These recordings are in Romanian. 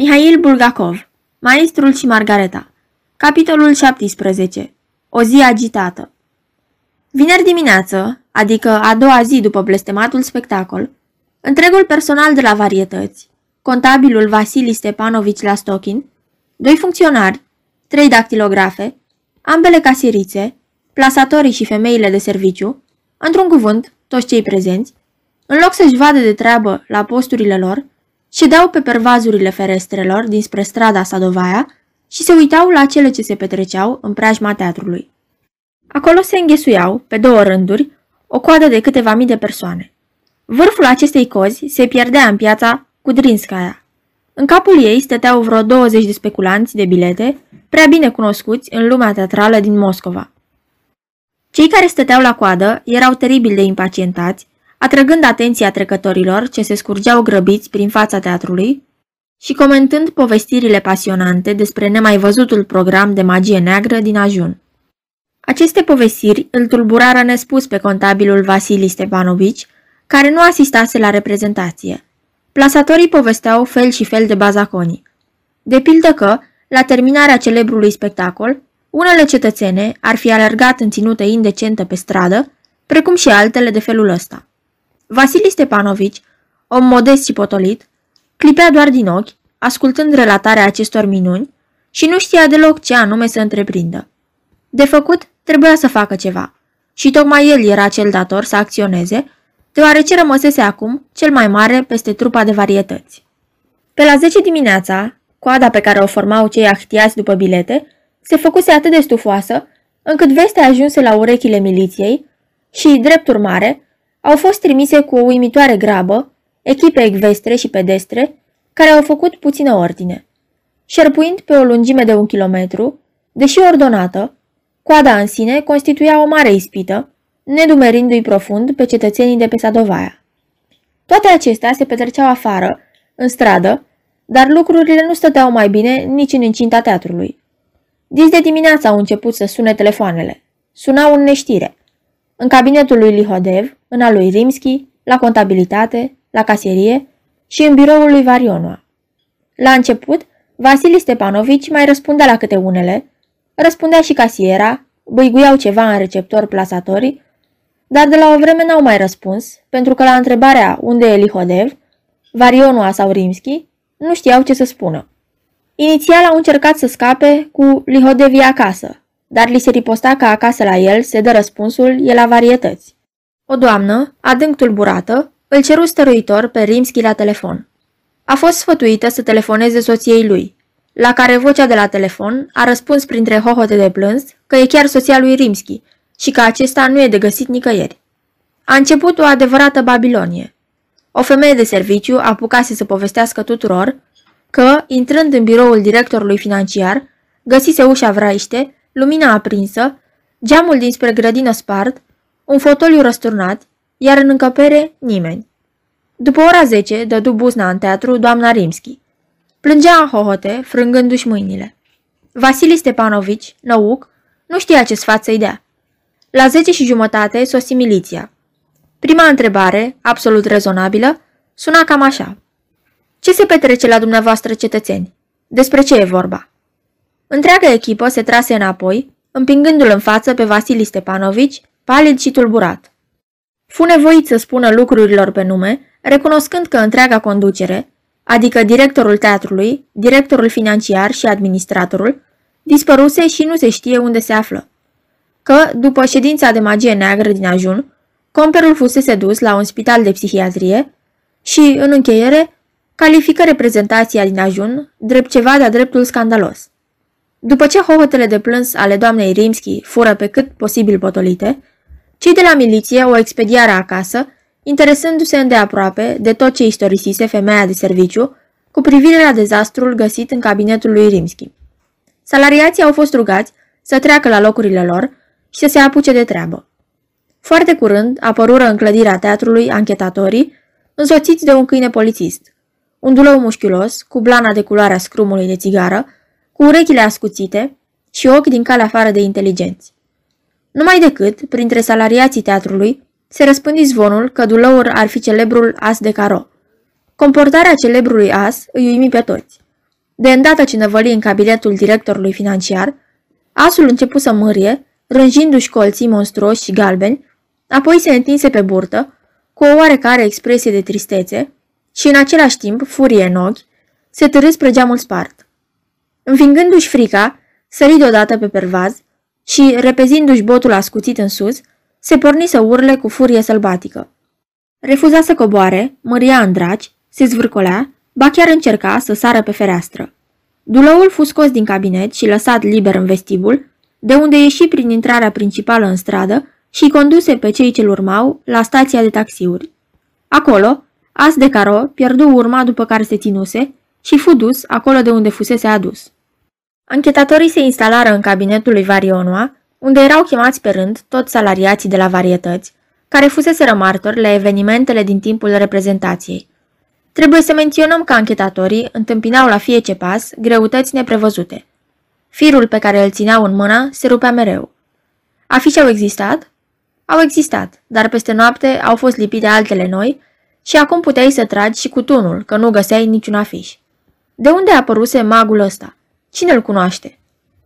Mihail Bulgakov Maestrul și Margareta. Capitolul 17 O zi agitată. Vineri dimineață, adică a doua zi după blestematul spectacol, întregul personal de la varietăți, contabilul Vasili Stepanovici Lastochin, doi funcționari, trei dactilografe, ambele casierițe, plasatorii și femeile de serviciu, într-un cuvânt, toți cei prezenți, în loc să-și vadă de treabă la posturile lor, ședeau pe pervazurile ferestrelor dinspre strada Sadovaia și se uitau la cele ce se petreceau în preajma teatrului. Acolo se înghesuiau, pe două rânduri, o coadă de câteva mii de persoane. Vârful acestei cozi se pierdea în piața Kudrinskaya. În capul ei stăteau vreo 20 de speculanți de bilete, prea bine cunoscuți în lumea teatrală din Moscova. Cei care stăteau la coadă erau teribil de impacientați, atrăgând atenția trecătorilor ce se scurgeau grăbiți prin fața teatrului și comentând povestirile pasionante despre nemai văzutul program de magie neagră din ajun. Aceste povestiri îl tulburară nespus pe contabilul Vasili Stepanovici, care nu asistase la reprezentație. Plasatorii povesteau fel și fel de bazaconii. De pildă că, la terminarea celebrului spectacol, unele cetățene ar fi alergat în ținută indecentă pe stradă, precum și altele de felul ăsta. Vasili Stepanovici, om modest și potolit, clipea doar din ochi, ascultând relatarea acestor minuni și nu știa deloc ce anume să întreprindă. De făcut, trebuia să facă ceva. Și tocmai el era cel dator să acționeze, deoarece rămăsese acum cel mai mare peste trupa de varietăți. Pe la 10 dimineața, coada pe care o formau cei ahtiați după bilete se făcuse atât de stufoasă, încât vestea ajunse la urechile miliției și, drept urmare, au fost trimise cu o uimitoare grabă echipe ecvestre și pedestre care au făcut puțină ordine. Șerpuind pe o lungime de un kilometru, deși ordonată, coada în sine constituia o mare ispită, nedumerindu-i profund pe cetățenii de pe Sadovaia. Toate acestea se petreceau afară, în stradă, dar lucrurile nu stăteau mai bine nici în incinta teatrului. Dis de dimineața au început să sune telefoanele. Sunau în neștire. În cabinetul lui Lihodev, în al lui Rimski, la contabilitate, la casierie și în biroul lui Varionua. La început, Vasili Stepanovici mai răspundea la câte unele, răspundea și casiera, băiguiau ceva în receptor plasatorii, dar de la o vreme n-au mai răspuns, pentru că la întrebarea unde e Lihodev, Varionua sau Rimski, nu știau ce să spună. Inițial au încercat să scape cu Lihodevi acasă, dar li se riposta că acasă la el se dă răspunsul, e la varietăți. O doamnă, adânc tulburată, îl ceru stăruitor pe Rimski la telefon. A fost sfătuită să telefoneze soției lui, la care vocea de la telefon a răspuns printre hohote de plâns că e chiar soția lui Rimski și că acesta nu e de găsit nicăieri. A început o adevărată Babilonie. O femeie de serviciu apucase să povestească tuturor că, intrând în biroul directorului financiar, găsise ușa vraiște, lumina aprinsă, geamul dinspre grădină spart, un fotoliu răsturnat, iar în încăpere nimeni. După ora 10, dădu buzna în teatru doamna Rimski. Plângea în hohote, frângându-și mâinile. Vasili Stepanovici, năuc, nu știa ce sfat să-i dea. La 10 și jumătate sosi miliția. Prima întrebare, absolut rezonabilă, suna cam așa. Ce se petrece la dumneavoastră cetățeni? Despre ce e vorba? Întreaga echipă se trase înapoi, împingându-l în față pe Vasili Stepanovici, palid și tulburat. Fu nevoit să spună lucrurilor pe nume, recunoscând că întreaga conducere, adică directorul teatrului, directorul financiar și administratorul, dispăruse și nu se știe unde se află. Că, după ședința de magie neagră din ajun, comperul fusese dus la un spital de psihiatrie și, în încheiere, califică reprezentația din ajun drept ceva de-a dreptul scandalos. După ce hohotele de plâns ale doamnei Rimski fură pe cât posibil potolite, cei de la miliție o expediară acasă, interesându-se îndeaproape de tot ce istorisise femeia de serviciu cu privire la dezastrul găsit în cabinetul lui Rimski. Salariații au fost rugați să treacă la locurile lor și să se apuce de treabă. Foarte curând apărură în clădirea teatrului anchetatorii, însoțiți de un câine polițist. Un dulău mușchiulos, cu blana de culoarea scrumului de țigară, cu urechile ascuțite și ochi din calea afară de inteligenți. Numai decât, printre salariații teatrului, se răspândi zvonul că Dulăur ar fi celebrul as de caro. Comportarea celebrului as îi uimi pe toți. De îndată ce năvăli în cabinetul directorului financiar, asul început să mârie, rânjindu-și colții monstruoși și galbeni, apoi se întinse pe burtă, cu o oarecare expresie de tristețe și în același timp furie în ochi, se târâ spre geamul spart. Învingându-și frica, sări deodată pe pervaz și, repezindu-și botul ascuțit în sus, se porni să urle cu furie sălbatică. Refuza să coboare, măria în draci, se zvârcolea, ba chiar încerca să sară pe fereastră. Dulăul fu scos din cabinet și lăsat liber în vestibul, de unde ieși prin intrarea principală în stradă și conduse pe cei ce urmau la stația de taxiuri. Acolo, as de caro pierdu urma după care se ținuse și fu dus acolo de unde fusese adus. Anchetatorii se instalară în cabinetul lui Varionoa, unde erau chemați pe rând toți salariații de la varietăți, care fusese martori la evenimentele din timpul reprezentației. Trebuie să menționăm că anchetatorii întâmpinau la fiecare pas greutăți neprevăzute. Firul pe care îl țineau în mână se rupea mereu. Afișe au existat? Au existat, dar peste noapte au fost lipite altele noi și acum puteai să tragi și cu tunul, că nu găseai niciun afiș. De unde a apăruse magul ăsta? Cine îl cunoaște?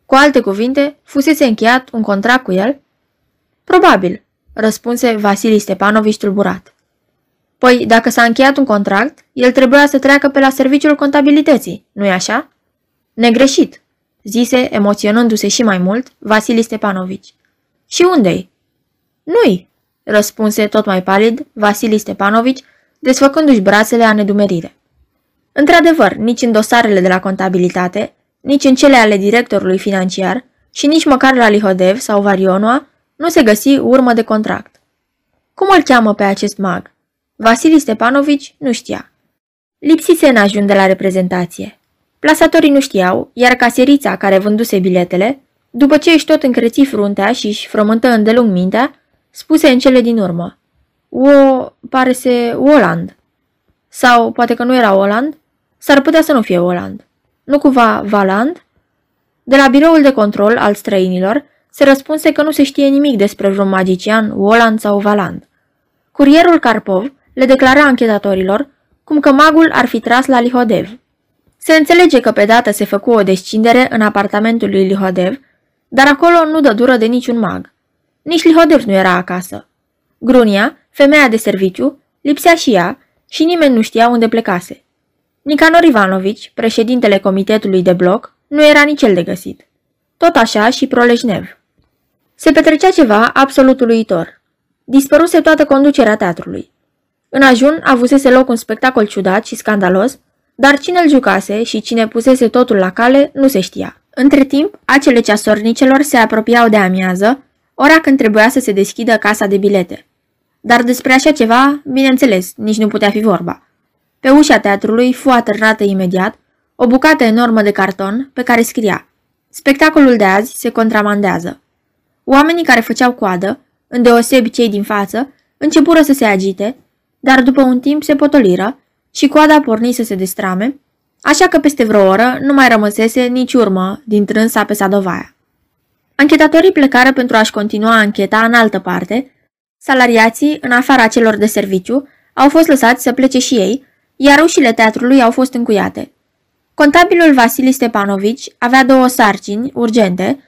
Cu alte cuvinte, fusese încheiat un contract cu el? Probabil, răspunse Vasili Stepanovici tulburat. Păi, dacă s-a încheiat un contract, el trebuia să treacă pe la serviciul contabilității, nu-i așa? Negreșit, zise, emoționându-se și mai mult, Vasili Stepanovici. Și unde-i? Nu-i, răspunse tot mai palid Vasili Stepanovici, desfăcându-și brațele a nedumerire. Într-adevăr, nici în dosarele de la contabilitate, nici în cele ale directorului financiar și nici măcar la Lihodev sau Varionoa nu se găsi urmă de contract. Cum îl cheamă pe acest mag? Vasili Stepanovici nu știa. Lipsise în ajun de la reprezentație. Plasatorii nu știau, iar caserița care vânduse biletele, după ce își tot încreți fruntea și își frământă îndelung mintea, spuse în cele din urmă. O, pare se Oland. Sau poate că nu era Oland? S-ar putea să nu fie Oland. Nu cumva Valand? De la biroul de control al străinilor se răspunse că nu se știe nimic despre vreun magician, Oland sau Valand. Curierul Karpov le declara anchetatorilor cum că magul ar fi tras la Lihodev. Se înțelege că pe dată se făcu o descindere în apartamentul lui Lihodev, dar acolo nu dă dură de niciun mag. Nici Lihodev nu era acasă. Grunia, femeia de serviciu, lipsea și ea și nimeni nu știa unde plecase. Nicanor Ivanovici, președintele comitetului de bloc, nu era nici el de găsit. Tot așa și Prolejnev. Se petrecea ceva absolut uluitor. Dispăruse toată conducerea teatrului. În ajun avusese loc un spectacol ciudat și scandalos, dar cine îl jucase și cine pusese totul la cale nu se știa. Între timp, acele ceasornicelor se apropiau de amiază, ora când trebuia să se deschidă casa de bilete. Dar despre așa ceva, bineînțeles, nici nu putea fi vorba. Pe ușa teatrului fu atârnată imediat o bucată enormă de carton pe care scria Spectacolul de azi se contramandează. Oamenii care făceau coadă, îndeosebi cei din față, începură să se agite, dar după un timp se potoliră și coada porni să se destrame, așa că peste vreo oră nu mai rămăsese nici urmă din trânsa pe Sadovaia. Anchetatorii plecară pentru a-și continua ancheta în altă parte, salariații, în afara celor de serviciu, au fost lăsați să plece și ei, iar ușile teatrului au fost încuiate. Contabilul Vasili Stepanovici avea două sarcini urgente.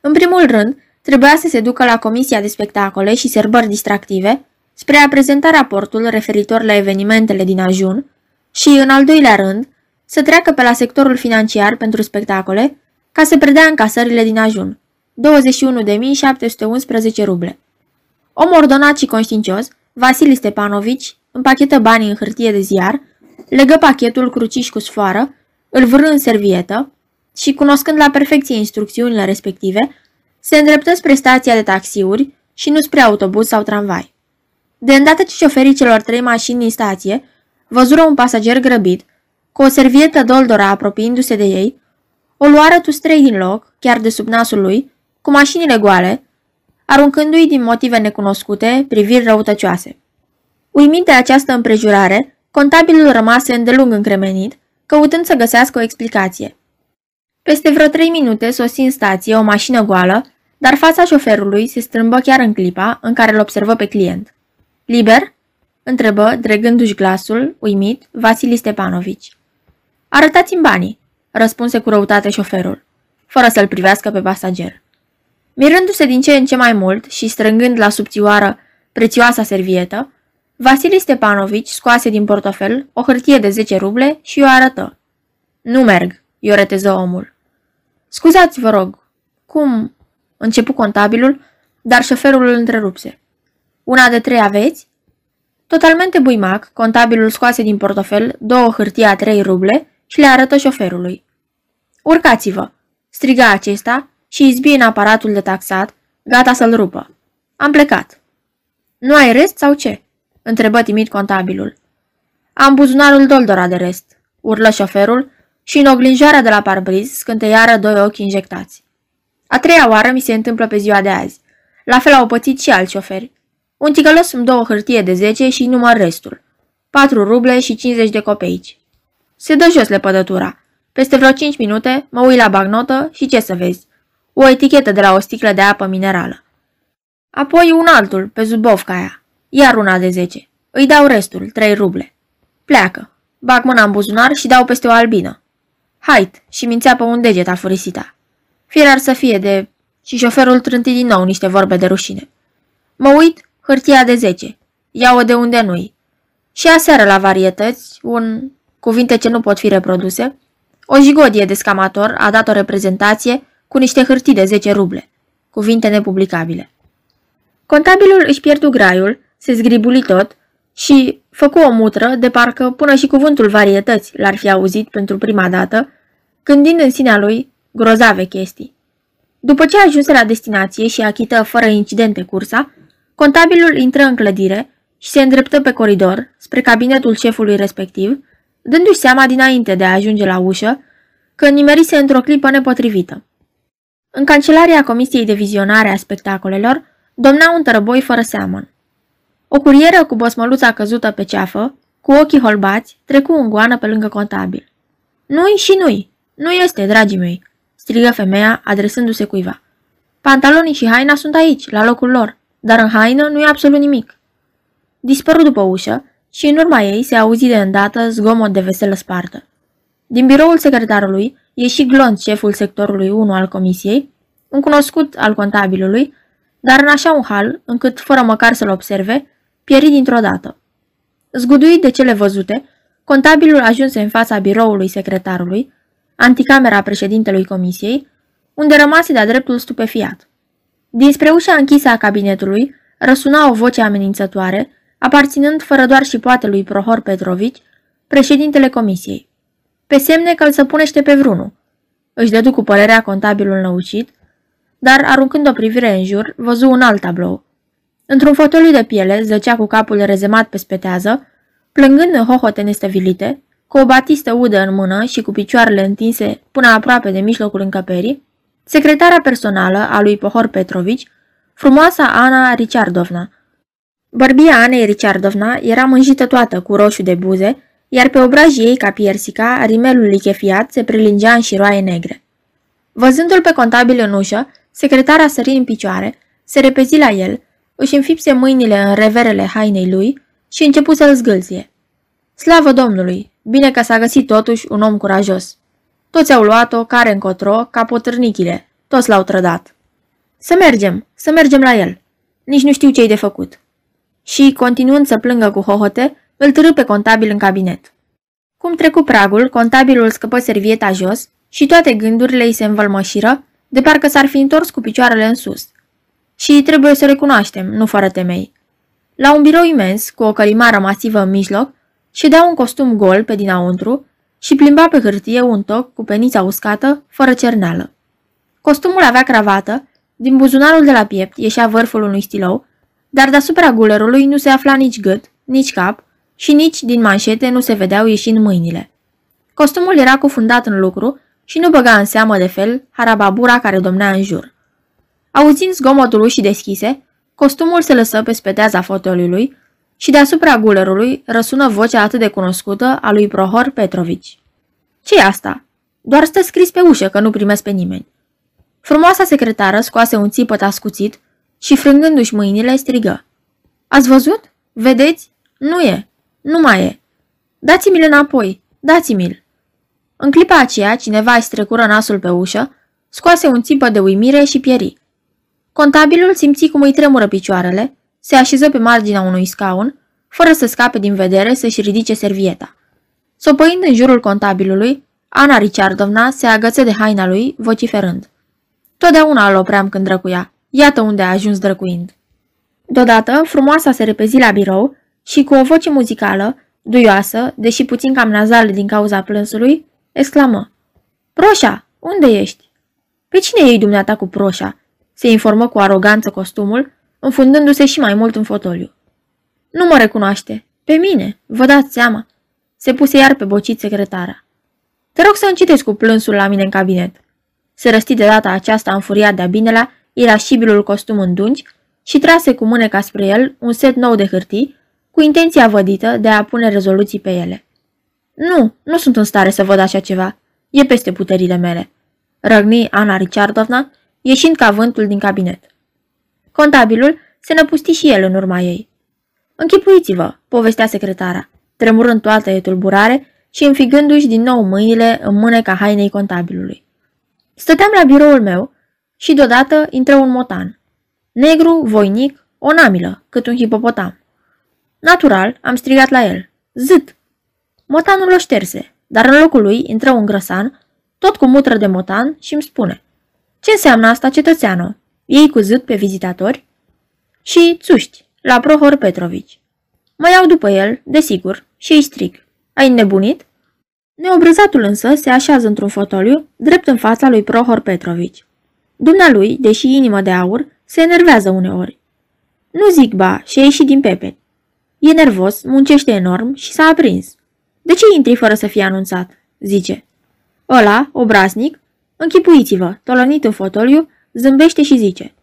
În primul rând, trebuia să se ducă la Comisia de Spectacole și Serbări Distractive spre a prezenta raportul referitor la evenimentele din ajun și, în al doilea rând, să treacă pe la sectorul financiar pentru spectacole ca să predea încasările din ajun, 21.711 ruble. Om ordonat și conștiincios, Vasili Stepanovici împachetă banii în hârtie de ziar, legă pachetul cruciș cu sfoară, îl vârâ în servietă și, cunoscând la perfecție instrucțiunile respective, se îndreptă spre stația de taxiuri și nu spre autobuz sau tramvai. De îndată ce șoferii celor trei mașini din stație văzură un pasager grăbit, cu o servietă doldora apropiindu-se de ei, o luară tu trei din loc, chiar de sub nasul lui, cu mașinile goale, aruncându-i din motive necunoscute priviri răutăcioase. Uimit de această împrejurare, contabilul rămase îndelung încremenit, căutând să găsească o explicație. Peste vreo trei minute sosi în stație o mașină goală, dar fața șoferului se strâmbă chiar în clipa în care îl observă pe client. Liber? întrebă, dregându-și glasul, uimit, Vasili Stepanovici. Arătați-mi banii, răspunse cu răutate șoferul, fără să-l privească pe pasager. Mirându-se din ce în ce mai mult și strângând la subțioară prețioasa servietă, Vasile Stepanovici scoase din portofel o hârtie de 10 ruble și o arătă. Nu merg, i-o reteză omul. Scuzați, vă rog, cum? Începu contabilul, dar șoferul îl întrerupse. Una de trei aveți? Totalmente buimac, contabilul scoase din portofel două hârtii a trei ruble și le arătă șoferului. Urcați-vă, striga acesta și izbi în aparatul de taxat, gata să-l rupă. Am plecat. Nu ai rest sau ce? Întrebă timid contabilul. Am buzunarul doldora de rest, urlă șoferul și în oglinjoarea de la parbriz scânteiară doi ochi injectați. A treia oară mi se întâmplă pe ziua de azi. La fel au pățit și alți șoferi. Un ticălos îmi dă o hârtie de 10 și număr restul. 4 ruble și 50 de copeici. Se dă jos lepădătura. Peste vreo 5 minute mă uit la bagnotă și ce să vezi? O etichetă de la o sticlă de apă minerală. Apoi un altul, pe zubovca aia. Iar una de 10. Îi dau restul, 3 ruble. Pleacă. Bag mâna în buzunar și dau peste o albină. Hait, și mințea pe un deget afurisita. Fier ar să fie de... Și șoferul trânti din nou niște vorbe de rușine. Mă uit, hârtia de 10. Ia-o de unde nu-i. Și aseară la varietăți, un... cuvinte ce nu pot fi reproduse, o jigodie de scamator a dat o reprezentație cu niște hârtii de 10 ruble. Cuvinte nepublicabile. Contabilul își pierdu graiul, se zgribuli tot și făcu o mutră de parcă până și cuvântul varietăți l-ar fi auzit pentru prima dată, gândind în sinea lui grozave chestii. După ce ajunse la destinație și achită fără incidente cursa, contabilul intră în clădire și se îndreptă pe coridor spre cabinetul șefului respectiv, dându-și seama dinainte de a ajunge la ușă că nimerise într-o clipă nepotrivită. În cancelaria Comisiei de Vizionare a Spectacolelor domnea un tărăboi fără seamăn. O curieră cu bosmăluța căzută pe ceafă, cu ochii holbați, trecu în goană pe lângă contabil. Nu-i și nu-i, nu este, dragii mei, strigă femeia, adresându-se cuiva. Pantalonii și haina sunt aici, la locul lor, dar în haină nu e absolut nimic. Dispăru după ușă și în urma ei se auzi de îndată zgomot de veselă spartă. Din biroul secretarului ieși glonț șeful sectorului 1 al comisiei, un cunoscut al contabilului, dar în așa un hal, încât, fără măcar să-l observe, pieri dintr-o dată. Zguduit de cele văzute, contabilul ajunse în fața biroului secretarului, anticamera președintelui comisiei, unde rămase de-a dreptul stupefiat. Dinspre ușa închisă a cabinetului răsuna o voce amenințătoare, aparținând fără doar și poate lui Prohor Petrovici, președintele comisiei. Pe semne că îl săpunește pe vrunul. Își dădu cu părerea contabilul năucit, dar aruncând o privire în jur, văzu un alt tablou. Într-un fotoliu de piele, zăcea cu capul rezemat pe spetează, plângând în hohote nestăvilite, cu o batistă udă în mână și cu picioarele întinse până aproape de mijlocul încăperii, secretara personală a lui Pohor Petrovici, frumoasa Ana Ricardovna. Bărbia Anei Ricardovna era mânjită toată cu roșu de buze, iar pe obrajii ei, ca piersica, rimelul lichefiat se prelingea în șiroaie negre. Văzându-l pe contabil în ușă, secretara sări în picioare, se repezi la el, își înfipse mâinile în reverele hainei lui și începu să-l zgâlție. Slavă Domnului! Bine că s-a găsit totuși un om curajos. Toți au luat-o, care încotro, ca potârnichile. Toți l-au trădat. Să mergem, să mergem la el. Nici nu știu ce-i de făcut. Și, continuând să plângă cu hohote, îl târâ pe contabil în cabinet. Cum trecu pragul, contabilul scăpă servieta jos și toate gândurile îi se învălmășiră, de parcă s-ar fi întors cu picioarele în sus. Și trebuie să recunoaștem, nu fără temei. La un birou imens, cu o călimară masivă în mijloc, dea un costum gol pe dinăuntru și plimba pe hârtie un toc cu penița uscată, fără cerneală. Costumul avea cravată, din buzunarul de la piept ieșea vârful unui stilou, dar deasupra gulerului nu se afla nici gât, nici cap și nici din manșete nu se vedeau ieșind mâinile. Costumul era cufundat în lucru și nu băga în seamă de fel harababura care domnea în jur. Auzind zgomotul ușii deschise, costumul se lăsă pe speteaza fotoliului și deasupra gulerului răsună vocea atât de cunoscută a lui Prohor Petrovici. ce asta? Doar stă scris pe ușă că nu primesc pe nimeni. Frumoasa secretară scoase un țipăt ascuțit și frângându-și mâinile strigă. Ați văzut? Vedeți? Nu e. Nu mai e. Dați-mi-l înapoi. Dați-mi-l. În clipa aceea, cineva își strecură nasul pe ușă, scoase un țipă de uimire și pieri. Contabilul simți cum îi tremură picioarele, se așeză pe marginea unui scaun, fără să scape din vedere să-și ridice servieta. Sopăind în jurul contabilului, Ana Richardovna se agăță de haina lui, vociferând. Totdeauna îl opream când drăcuia. Iată unde a ajuns drăcuind. Deodată, frumoasa se repezi la birou și cu o voce muzicală, duioasă, deși puțin cam nazală din cauza plânsului, exclamă. Proșa, unde ești? Pe cine iei dumneata cu proșa? Se informă cu aroganță costumul, înfundându-se și mai mult în fotoliu. Nu mă recunoaște. Pe mine, vă dați seama. Se puse iar pe bocit secretara. Te rog să încetezi cu plânsul la mine în cabinet. Se răsti de data aceasta înfuriat de-a binelea, irascibilul costum în dungi și trase cu mâneca spre el un set nou de hârtii, cu intenția vădită de a pune rezoluții pe ele. Nu, nu sunt în stare să văd așa ceva. E peste puterile mele. Răgni Ana Richardovna, ieșind ca vântul din cabinet. Contabilul se năpusti și el în urma ei. Închipuiți-vă, povestea secretara, tremurând toată de tulburare și înfigându-și din nou mâinile în mâneca hainei contabilului. Stăteam la biroul meu și deodată intră un motan. Negru, voinic, o namilă, cât un hipopotam. Natural, am strigat la el. Zât! Motanul o șterse, dar în locul lui intră un grăsan, tot cu mutră de motan și îmi spune. Ce înseamnă asta, cetățeană? Ei cu zât pe vizitatori? Și țuști, la Prohor Petrovici. Mă iau după el, desigur, și îi strig. Ai nebunit? Neobrăzatul însă se așează într-un fotoliu, drept în fața lui Prohor Petrovici. Dumnealui, deși inimă de aur, se enervează uneori. Nu zic ba și a ieșit din pepe. E nervos, muncește enorm și s-a aprins. De ce intri fără să fie anunțat? zice. Ăla, obraznic, închipuiți-vă, tolănit în fotoliu, zâmbește și zice.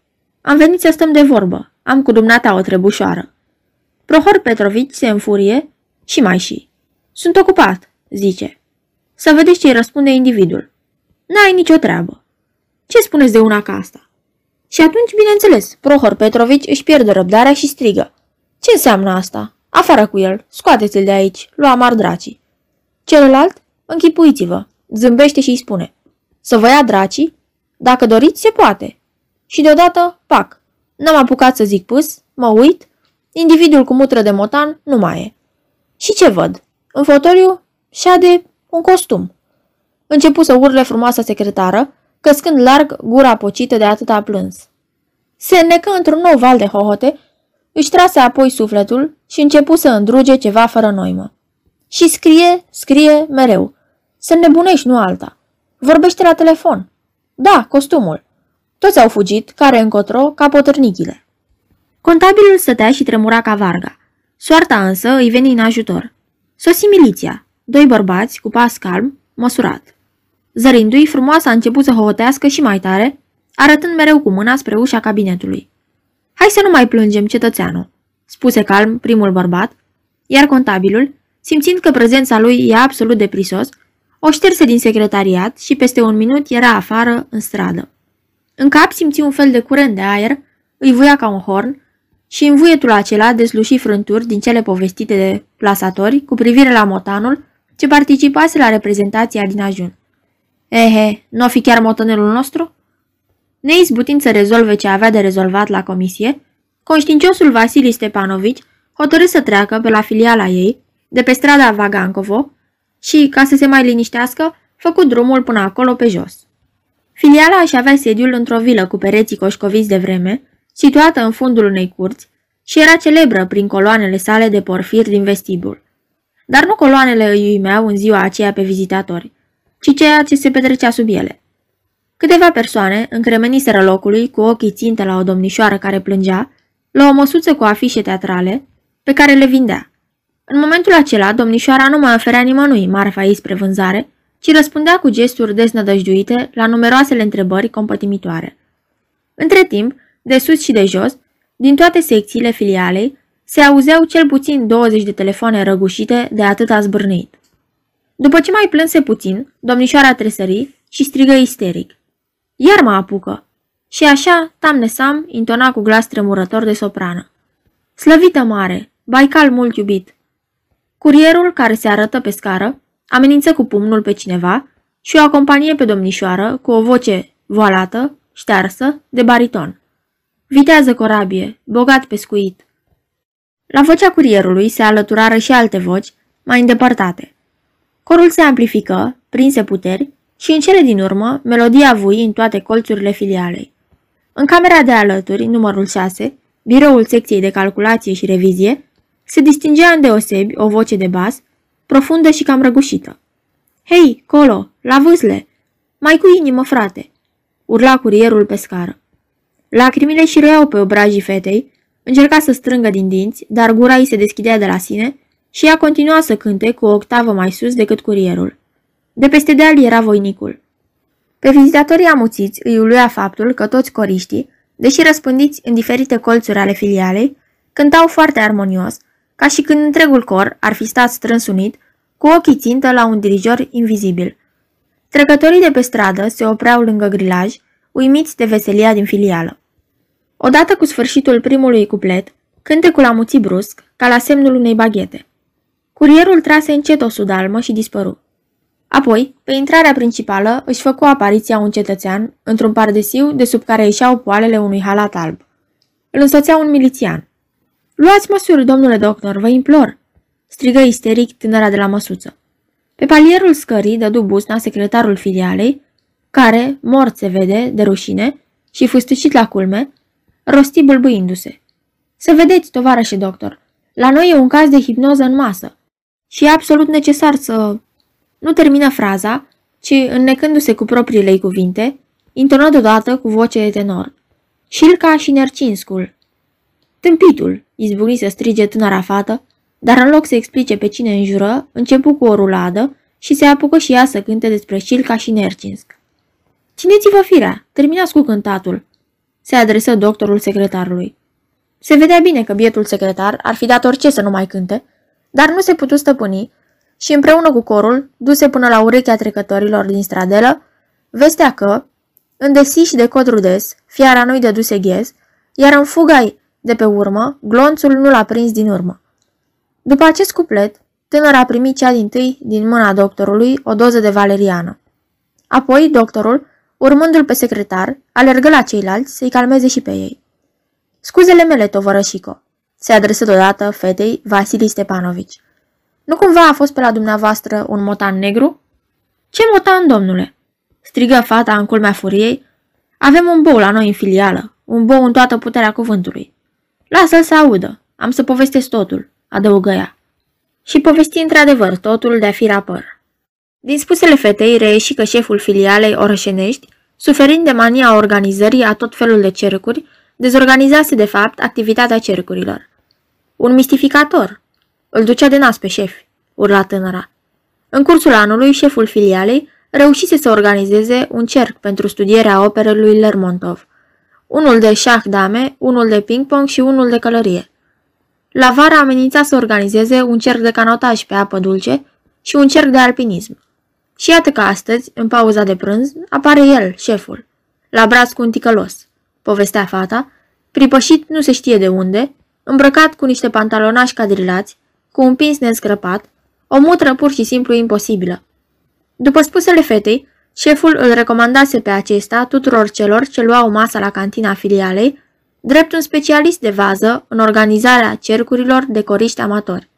Am venit să stăm de vorbă, am cu dumneata o trebușoară. Prohor Petrovici se înfurie și mai și. Sunt ocupat, zice. Să vedeți ce îi răspunde individul. N-ai nicio treabă. Ce spuneți de una ca asta? Și atunci, bineînțeles, Prohor Petrovici își pierde răbdarea și strigă. Ce înseamnă asta? Afară cu el, scoateți-l de aici, lua mardracii. Celălalt, închipuiți-vă, zâmbește și îi spune. Să vă ia dracii? Dacă doriți, se poate. Și deodată, pac, n-am apucat să zic pus, mă uit, individul cu mutră de motan nu mai e. Și ce văd? În fotoliu șade un costum. Începu să urle frumoasa secretară, căscând larg gura pocită de atâta plâns. Se înnecă într-un nou val de hohote, își trase apoi sufletul și începu să îndruge ceva fără noimă. Și scrie, scrie mereu. Să nebunești, nu alta. Vorbește la telefon. Da, costumul. Toți au fugit, care încotro, ca potârnichile. Contabilul stătea și tremura ca varga. Soarta însă îi veni în ajutor. Sosi miliția. Doi bărbați, cu pas calm, măsurat. Zărindu-i, frumoasa a început să hohotească și mai tare, arătând mereu cu mâna spre ușa cabinetului. Hai să nu mai plângem, cetățeanu, spuse calm primul bărbat, iar contabilul, simțind că prezența lui e absolut deprisos, o șterse din secretariat și peste un minut era afară, în stradă. În cap simți un fel de curent de aer, îi vuia ca un horn și în vuietul acela desluși frânturi din cele povestite de plasatori cu privire la motanul ce participase la reprezentația din ajun. Ehe, nu o fi chiar motanelul nostru? Neizbutind să rezolve ce avea de rezolvat la comisie, conștiinciosul Vasili Stepanovici hotărâ să treacă pe la filiala ei, de pe strada Vagancovo, și, ca să se mai liniștească, făcut drumul până acolo pe jos. Filiala își avea sediul într-o vilă cu pereții coșcoviți de vreme, situată în fundul unei curți, și era celebră prin coloanele sale de porfir din vestibul. Dar nu coloanele îi uimeau în ziua aceea pe vizitatori, ci ceea ce se petrecea sub ele. Câteva persoane încremeniseră locului cu ochii ținte la o domnișoară care plângea, la o măsuță cu afișe teatrale, pe care le vindea. În momentul acela, domnișoara nu mai oferea nimănui marfa ei spre vânzare, ci răspundea cu gesturi desnădăjduite la numeroasele întrebări compătimitoare. Între timp, de sus și de jos, din toate secțiile filialei, se auzeau cel puțin 20 de telefoane răgușite de atâta zbârnit. După ce mai plânse puțin, domnișoara tresări și strigă isteric. Iar mă apucă! Și așa, Tamnesam intona cu glas tremurător de soprană. Slăvită mare, Baical mult iubit. Curierul care se arătă pe scară amenință cu pumnul pe cineva și o acompanie pe domnișoară cu o voce voalată, ștearsă, de bariton. Vitează corabie, bogat pescuit. La vocea curierului se alăturară și alte voci, mai îndepărtate. Corul se amplifică, prinse puteri, și în cele din urmă, melodia vui în toate colțurile filialei. În camera de alături, numărul 6, biroul secției de calculație și revizie, se distingea îndeosebi o voce de bas, profundă și cam răgușită. Hei, colo, la vâsle! Mai cu inimă, frate!" urla curierul pe scară. Lacrimile și răiau pe obrajii fetei, încerca să strângă din dinți, dar gura ei se deschidea de la sine și ea continua să cânte cu o octavă mai sus decât curierul. De peste deal era voinicul. Pe vizitatorii amuțiți îi uluia faptul că toți coriștii, deși răspândiți în diferite colțuri ale filialei, cântau foarte armonios, ca și când întregul cor ar fi stat strâns unit, cu ochii țintă la un dirijor invizibil. Trecătorii de pe stradă se opreau lângă grilaj, uimiți de veselia din filială. Odată cu sfârșitul primului cuplet, cântecul amuții brusc, ca la semnul unei baghete. Curierul trase încet o sudalmă și dispăru. Apoi, pe intrarea principală, își făcu apariția un cetățean, într-un pardesiu de sub care ieșeau poalele unui halat alb. Îl însoțea un milițian. Luați măsuri, domnule doctor, vă implor!" strigă isteric tânăra de la măsuță. Pe palierul scării dădu busna secretarul filialei, care, mort se vede, de rușine, și fustăcit la culme, rosti bâlbâindu-se. Să vedeți, tovarășe doctor, la noi e un caz de hipnoză în masă și e absolut necesar să... Nu termină fraza, ci, înnecându-se cu propriile ei cuvinte, intonă deodată cu voce de tenor. Șilca și Nercinscul. Tâmpitul, izbucni să strige tânăra fată, dar în loc să explice pe cine înjură, începu cu o ruladă și se apucă și ea să cânte despre Șilca și Nercinsk. Țineți-vă firea, terminați cu cântatul, se adresă doctorul secretarului. Se vedea bine că bietul secretar ar fi dat orice să nu mai cânte, dar nu se putu stăpâni și împreună cu corul, duse până la urechea trecătorilor din stradelă, vestea că, în desiși de cod rudes, fiara nu-i dăduse ghez, iar în fugai de pe urmă, glonțul nu l-a prins din urmă. După acest cuplet, tânăr a primit cea din tâi din mâna doctorului o doză de valeriană. Apoi, doctorul, urmându-l pe secretar, alergă la ceilalți să-i calmeze și pe ei. Scuzele mele, tovărășico, se adresă deodată fetei Vasili Stepanovici. Nu cumva a fost pe la dumneavoastră un motan negru? Ce motan, domnule? strigă fata în culmea furiei. Avem un bou la noi în filială, un bou în toată puterea cuvântului. Lasă-l să audă, am să povestesc totul, adăugă ea. Și povesti într-adevăr totul de-a fi rapăr. Din spusele fetei reieși că șeful filialei Orășenești, suferind de mania organizării a tot felul de cercuri, dezorganizase de fapt activitatea cercurilor. Un mistificator. Îl ducea de nas pe șef, urla tânăra. În cursul anului, șeful filialei reușise să organizeze un cerc pentru studierea operei lui Lermontov. Unul de șah dame, unul de ping-pong și unul de călărie. La vară amenința să organizeze un cerc de canotaj pe apă dulce și un cerc de alpinism. Și iată că astăzi, în pauza de prânz, apare el, șeful, la braț cu un ticălos, povestea fata, pripășit nu se știe de unde, îmbrăcat cu niște pantalonași cadrilați, cu un pins nescrăpat, o mutră pur și simplu imposibilă. După spusele fetei, șeful îl recomandase pe acesta tuturor celor ce luau masa la cantina filialei, drept un specialist de vază în organizarea cercurilor de coriști amatori.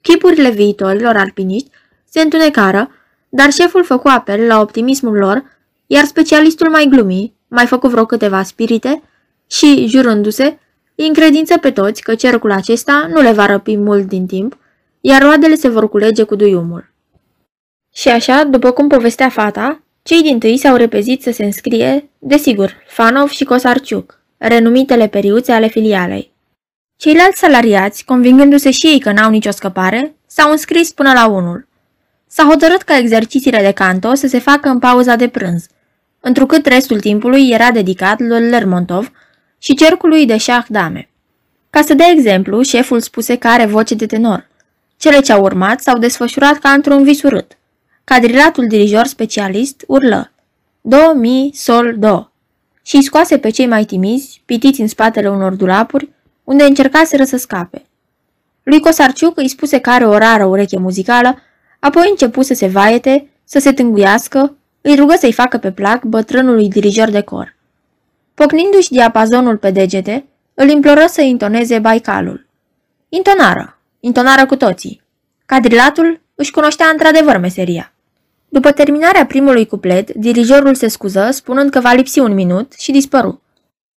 Chipurile viitorilor alpiniști se întunecară, dar șeful făcu apel la optimismul lor, iar specialistul mai glumi, mai făcu vreo câteva spirite și, jurându-se, încredință pe toți că cercul acesta nu le va răpi mult din timp, iar roadele se vor culege cu duiumul. Și așa, după cum povestea fata, cei din tâi s-au repezit să se înscrie, desigur, Fanov și Cosarciuc, renumitele periuțe ale filialei. Ceilalți salariați, convingându-se și ei că n-au nicio scăpare, s-au înscris până la unul. S-a hotărât ca exercițiile de canto să se facă în pauza de prânz, întrucât restul timpului era dedicat lui Lermontov și cercului de șah dame. Ca să dea exemplu, șeful spuse că are voce de tenor. Cele ce au urmat s-au desfășurat ca într-un vis urât. Cadrilatul dirijor specialist urlă. Do, mi, sol, do. Și îi scoase pe cei mai timizi, pitiți în spatele unor dulapuri, unde încercaseră să scape. Lui Cosarciuc îi spuse că are o rară ureche muzicală, apoi începu să se vaiete, să se tânguiască, îi rugă să-i facă pe plac bătrânului dirijor de cor. Pocnindu-și diapazonul pe degete, îl imploră să intoneze baicalul. Intonară, intonară cu toții. Cadrilatul își cunoștea într-adevăr meseria. După terminarea primului cuplet, dirijorul se scuză, spunând că va lipsi un minut și dispăru.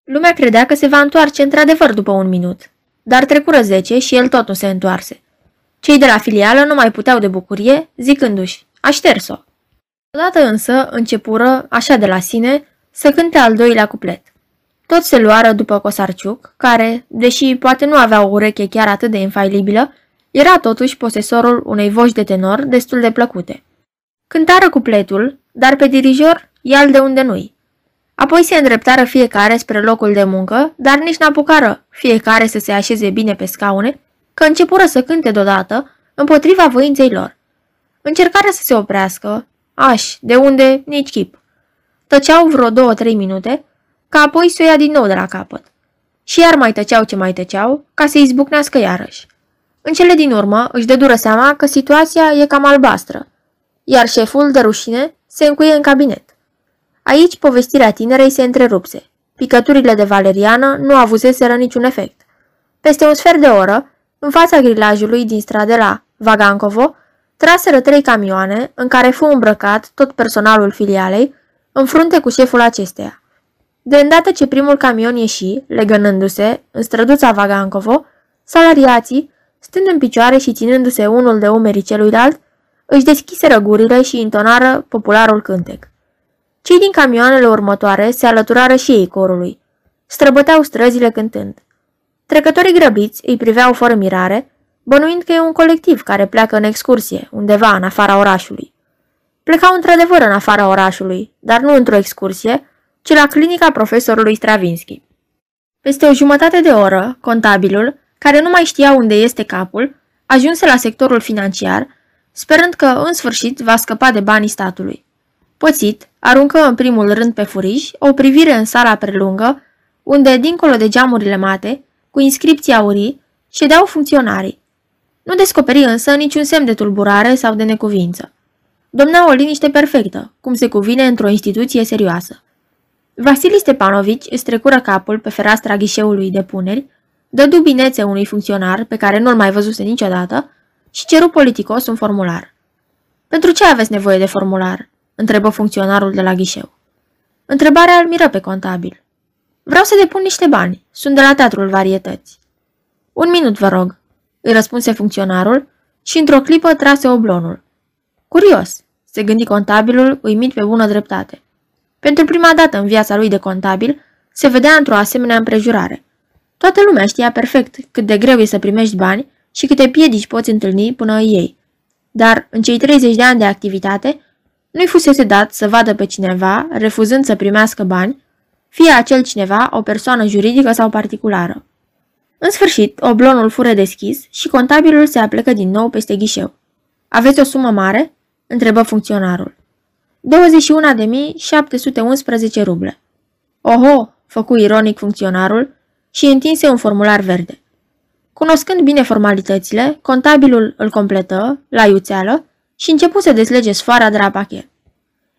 Lumea credea că se va întoarce într-adevăr după un minut, dar trecură zece și el tot nu se întoarse. Cei de la filială nu mai puteau de bucurie, zicându-și, aș șters-o. Odată însă începură, așa de la sine, să cânte al doilea cuplet. Toți se luară după Cosarciuc, care, deși poate nu avea o ureche chiar atât de infailibilă, era totuși posesorul unei voci de tenor destul de plăcute. Cântară cupletul, dar pe dirijor ia de unde nu-i. Apoi se îndreptară fiecare spre locul de muncă, dar nici n-apucară fiecare să se așeze bine pe scaune, că începură să cânte deodată împotriva voinței lor. Încercară să se oprească, aș, de unde, nici chip. Tăceau vreo două-trei minute, ca apoi să o ia din nou de la capăt. Și iar mai tăceau ce mai tăceau, ca să izbucnească iarăși. În cele din urmă își dă dură seama că situația e cam albastră, iar șeful, de rușine, se încuie în cabinet. Aici povestirea tinerei se întrerupse. Picăturile de valeriană nu avuseseră niciun efect. Peste un sfert de oră, în fața grilajului din strada la Vagancovo, traseră trei camioane în care fu îmbrăcat tot personalul filialei, în frunte cu șeful acesteia. De îndată ce primul camion ieși, legănându-se, în străduța Vagancovo, salariații, stând în picioare și ținându-se unul de umerii celuilalt, își deschiseră gurile și intonară popularul cântec. Cei din camioanele următoare se alăturară și ei corului. Străbăteau străzile cântând. Trecătorii grăbiți îi priveau fără mirare, bănuind că e un colectiv care pleacă în excursie, undeva în afara orașului. Plecau într-adevăr în afara orașului, dar nu într-o excursie, ci la clinica profesorului Stravinsky. Peste o jumătate de oră, contabilul, care nu mai știa unde este capul, ajunse la sectorul financiar, sperând că, în sfârșit, va scăpa de banii statului. Pățit, aruncă în primul rând pe furiș o privire în sala prelungă, unde, dincolo de geamurile mate, cu inscripții aurii, ședeau funcționarii. Nu descoperi însă niciun semn de tulburare sau de necuvință. Domnea o liniște perfectă, cum se cuvine într-o instituție serioasă. Vasili Stepanovici îți trecură capul pe fereastra ghișeului de puneri, dă dubinețe unui funcționar pe care nu-l mai văzuse niciodată și ceru politicos un formular. Pentru ce aveți nevoie de formular?" întrebă funcționarul de la ghișeu. Întrebarea îl miră pe contabil. Vreau să depun niște bani. Sunt de la Teatrul Varietăți. Un minut, vă rog, îi răspunse funcționarul și într-o clipă trase oblonul. Curios, se gândi contabilul, uimit pe bună dreptate. Pentru prima dată în viața lui de contabil, se vedea într-o asemenea împrejurare. Toată lumea știa perfect cât de greu e să primești bani și câte piedici poți întâlni până ei. Dar, în cei 30 de ani de activitate, nu-i fusese dat să vadă pe cineva, refuzând să primească bani, fie acel cineva o persoană juridică sau particulară. În sfârșit, oblonul fură deschis și contabilul se aplecă din nou peste ghișeu. Aveți o sumă mare?" întrebă funcționarul. 21.711 ruble. Oho, făcu ironic funcționarul și întinse un formular verde. Cunoscând bine formalitățile, contabilul îl completă, la iuțeală, și începu să deslege sfoara de la pachet.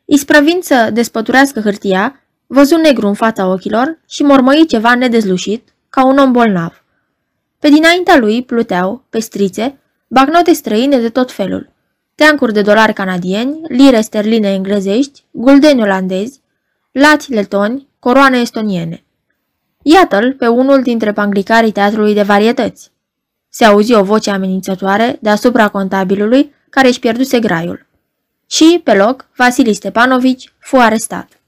Isprăvind să despăturească hârtia, văzu negru în fața ochilor și mormăi ceva nedezlușit, ca un om bolnav. Pe dinaintea lui pluteau, pe strițe, bagnote străine de tot felul, teancuri de dolari canadieni, lire sterline englezești, guldeni olandezi, lați letoni, coroane estoniene. Iată-l pe unul dintre panglicarii teatrului de varietăți. Se auzi o voce amenințătoare deasupra contabilului care își pierduse graiul. Și, pe loc, Vasili Stepanovici fu arestat.